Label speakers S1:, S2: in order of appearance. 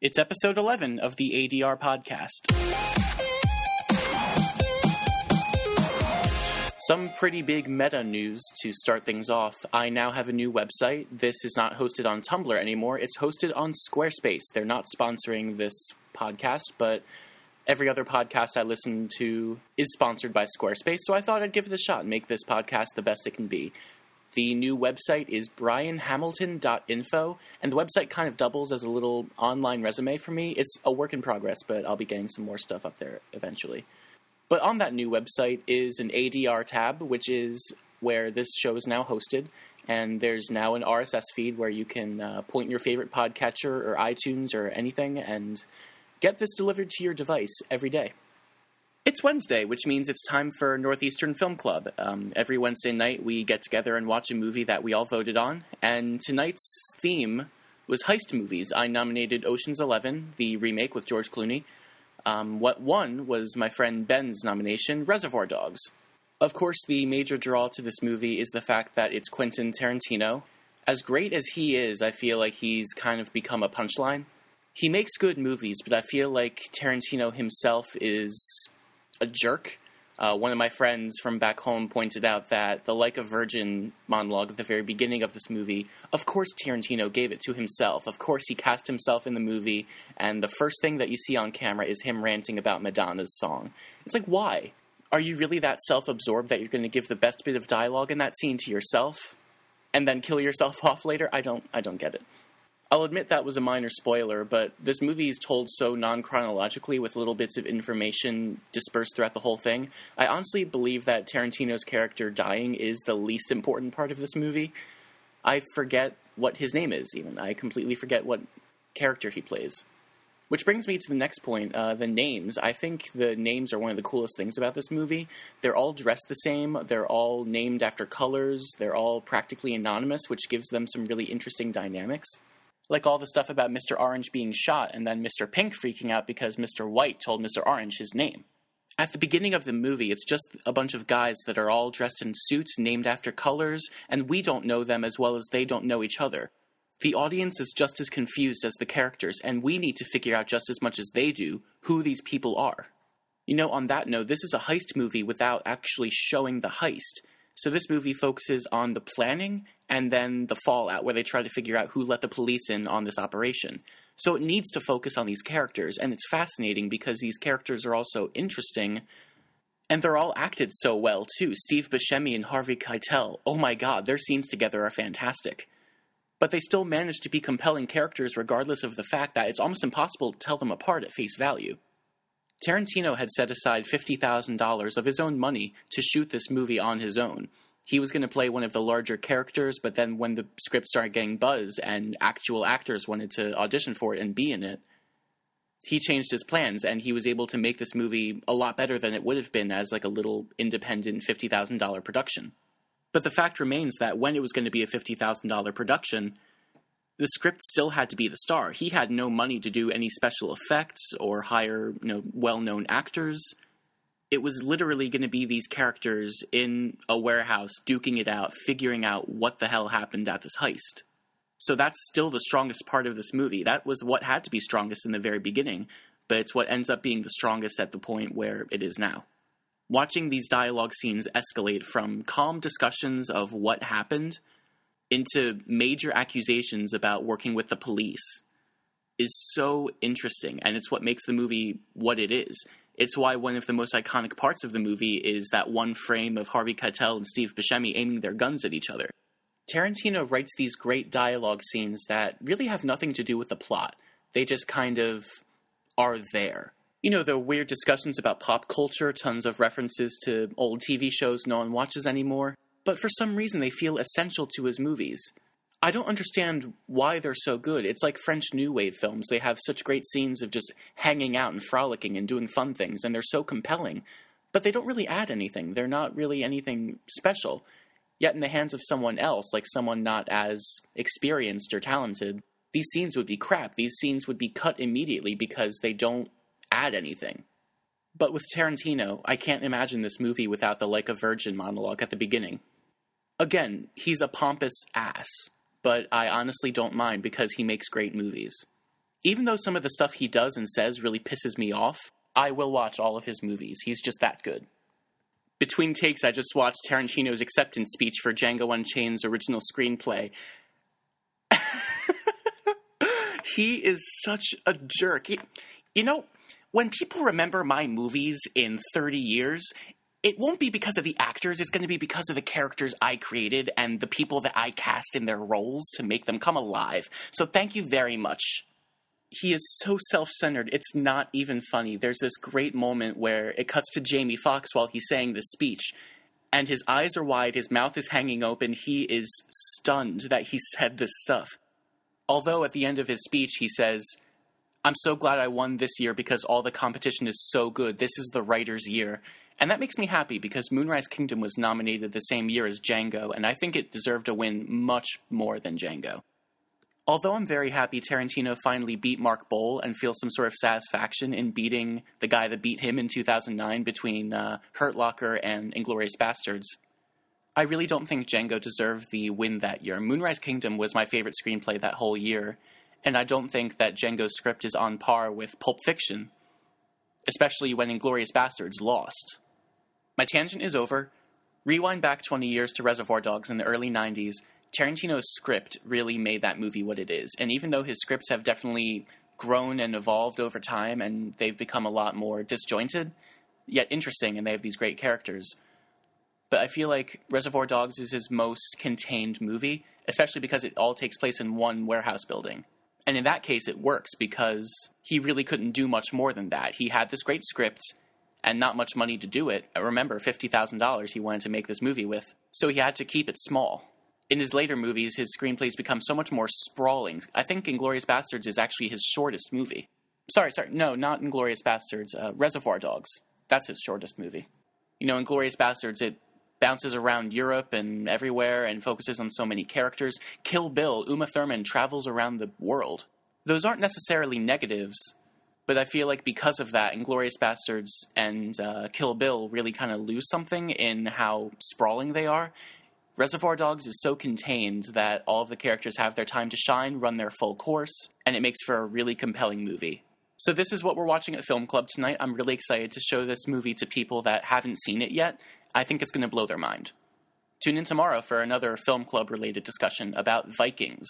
S1: It's episode 11 of the ADR podcast. Some pretty big meta news to start things off. I now have a new website. This is not hosted on Tumblr anymore, it's hosted on Squarespace. They're not sponsoring this podcast, but every other podcast I listen to is sponsored by Squarespace, so I thought I'd give it a shot and make this podcast the best it can be. The new website is brianhamilton.info, and the website kind of doubles as a little online resume for me. It's a work in progress, but I'll be getting some more stuff up there eventually. But on that new website is an ADR tab, which is where this show is now hosted. And there's now an RSS feed where you can uh, point your favorite podcatcher or iTunes or anything and get this delivered to your device every day. It's Wednesday, which means it's time for Northeastern Film Club. Um, every Wednesday night, we get together and watch a movie that we all voted on. And tonight's theme was heist movies. I nominated Ocean's Eleven, the remake with George Clooney. Um, what won was my friend Ben's nomination, Reservoir Dogs. Of course, the major draw to this movie is the fact that it's Quentin Tarantino. As great as he is, I feel like he's kind of become a punchline. He makes good movies, but I feel like Tarantino himself is a jerk. Uh, one of my friends from back home pointed out that the Like a Virgin monologue at the very beginning of this movie, of course, Tarantino gave it to himself. Of course, he cast himself in the movie, and the first thing that you see on camera is him ranting about Madonna's song. It's like, why? Are you really that self absorbed that you're going to give the best bit of dialogue in that scene to yourself and then kill yourself off later? I don't, I don't get it. I'll admit that was a minor spoiler, but this movie is told so non chronologically with little bits of information dispersed throughout the whole thing. I honestly believe that Tarantino's character dying is the least important part of this movie. I forget what his name is, even. I completely forget what character he plays. Which brings me to the next point uh, the names. I think the names are one of the coolest things about this movie. They're all dressed the same, they're all named after colors, they're all practically anonymous, which gives them some really interesting dynamics like all the stuff about Mr. Orange being shot and then Mr. Pink freaking out because Mr. White told Mr. Orange his name. At the beginning of the movie, it's just a bunch of guys that are all dressed in suits named after colors, and we don't know them as well as they don't know each other. The audience is just as confused as the characters, and we need to figure out just as much as they do who these people are. You know, on that note, this is a heist movie without actually showing the heist. So this movie focuses on the planning and then the fallout, where they try to figure out who let the police in on this operation. So it needs to focus on these characters, and it's fascinating because these characters are also interesting, and they're all acted so well too. Steve Buscemi and Harvey Keitel, oh my god, their scenes together are fantastic. But they still manage to be compelling characters regardless of the fact that it's almost impossible to tell them apart at face value. Tarantino had set aside $50,000 of his own money to shoot this movie on his own. He was going to play one of the larger characters, but then when the script started getting buzz and actual actors wanted to audition for it and be in it, he changed his plans and he was able to make this movie a lot better than it would have been as like a little independent $50,000 production. But the fact remains that when it was going to be a $50,000 production, the script still had to be the star. He had no money to do any special effects or hire, you know, well-known actors. It was literally going to be these characters in a warehouse duking it out, figuring out what the hell happened at this heist. So that's still the strongest part of this movie. That was what had to be strongest in the very beginning, but it's what ends up being the strongest at the point where it is now. Watching these dialogue scenes escalate from calm discussions of what happened into major accusations about working with the police is so interesting and it's what makes the movie what it is. It's why one of the most iconic parts of the movie is that one frame of Harvey Keitel and Steve Buscemi aiming their guns at each other. Tarantino writes these great dialogue scenes that really have nothing to do with the plot. They just kind of are there. You know, there are weird discussions about pop culture, tons of references to old TV shows no one watches anymore but for some reason they feel essential to his movies. I don't understand why they're so good. It's like French New Wave films. They have such great scenes of just hanging out and frolicking and doing fun things, and they're so compelling. But they don't really add anything. They're not really anything special. Yet, in the hands of someone else, like someone not as experienced or talented, these scenes would be crap. These scenes would be cut immediately because they don't add anything. But with Tarantino, I can't imagine this movie without the Like a Virgin monologue at the beginning again, he's a pompous ass, but I honestly don't mind because he makes great movies. Even though some of the stuff he does and says really pisses me off, I will watch all of his movies. He's just that good. Between takes, I just watched Tarantino's acceptance speech for Django Unchained's original screenplay. he is such a jerk. You know, when people remember my movies in 30 years, it won't be because of the actors, it's going to be because of the characters I created and the people that I cast in their roles to make them come alive. So thank you very much. He is so self centered, it's not even funny. There's this great moment where it cuts to Jamie Foxx while he's saying this speech, and his eyes are wide, his mouth is hanging open, he is stunned that he said this stuff. Although at the end of his speech he says, I'm so glad I won this year because all the competition is so good. This is the writer's year. And that makes me happy because Moonrise Kingdom was nominated the same year as Django, and I think it deserved a win much more than Django. Although I'm very happy Tarantino finally beat Mark Boal and feels some sort of satisfaction in beating the guy that beat him in 2009 between uh, Hurt Locker and Inglourious Basterds, I really don't think Django deserved the win that year. Moonrise Kingdom was my favorite screenplay that whole year, and I don't think that Django's script is on par with Pulp Fiction, especially when Inglourious Basterds lost. My tangent is over. Rewind back 20 years to Reservoir Dogs in the early 90s. Tarantino's script really made that movie what it is. And even though his scripts have definitely grown and evolved over time and they've become a lot more disjointed, yet interesting, and they have these great characters. But I feel like Reservoir Dogs is his most contained movie, especially because it all takes place in one warehouse building. And in that case, it works because he really couldn't do much more than that. He had this great script and not much money to do it. Remember, $50,000 he wanted to make this movie with. So he had to keep it small. In his later movies, his screenplays become so much more sprawling. I think Inglourious Basterds is actually his shortest movie. Sorry, sorry, no, not Inglourious Basterds. Uh, Reservoir Dogs. That's his shortest movie. You know, Inglourious Basterds, it bounces around Europe and everywhere and focuses on so many characters. Kill Bill, Uma Thurman travels around the world. Those aren't necessarily negatives, but I feel like because of that, Inglourious Basterds and uh, Kill Bill really kind of lose something in how sprawling they are. Reservoir Dogs is so contained that all of the characters have their time to shine, run their full course, and it makes for a really compelling movie. So, this is what we're watching at Film Club tonight. I'm really excited to show this movie to people that haven't seen it yet. I think it's going to blow their mind. Tune in tomorrow for another Film Club related discussion about Vikings.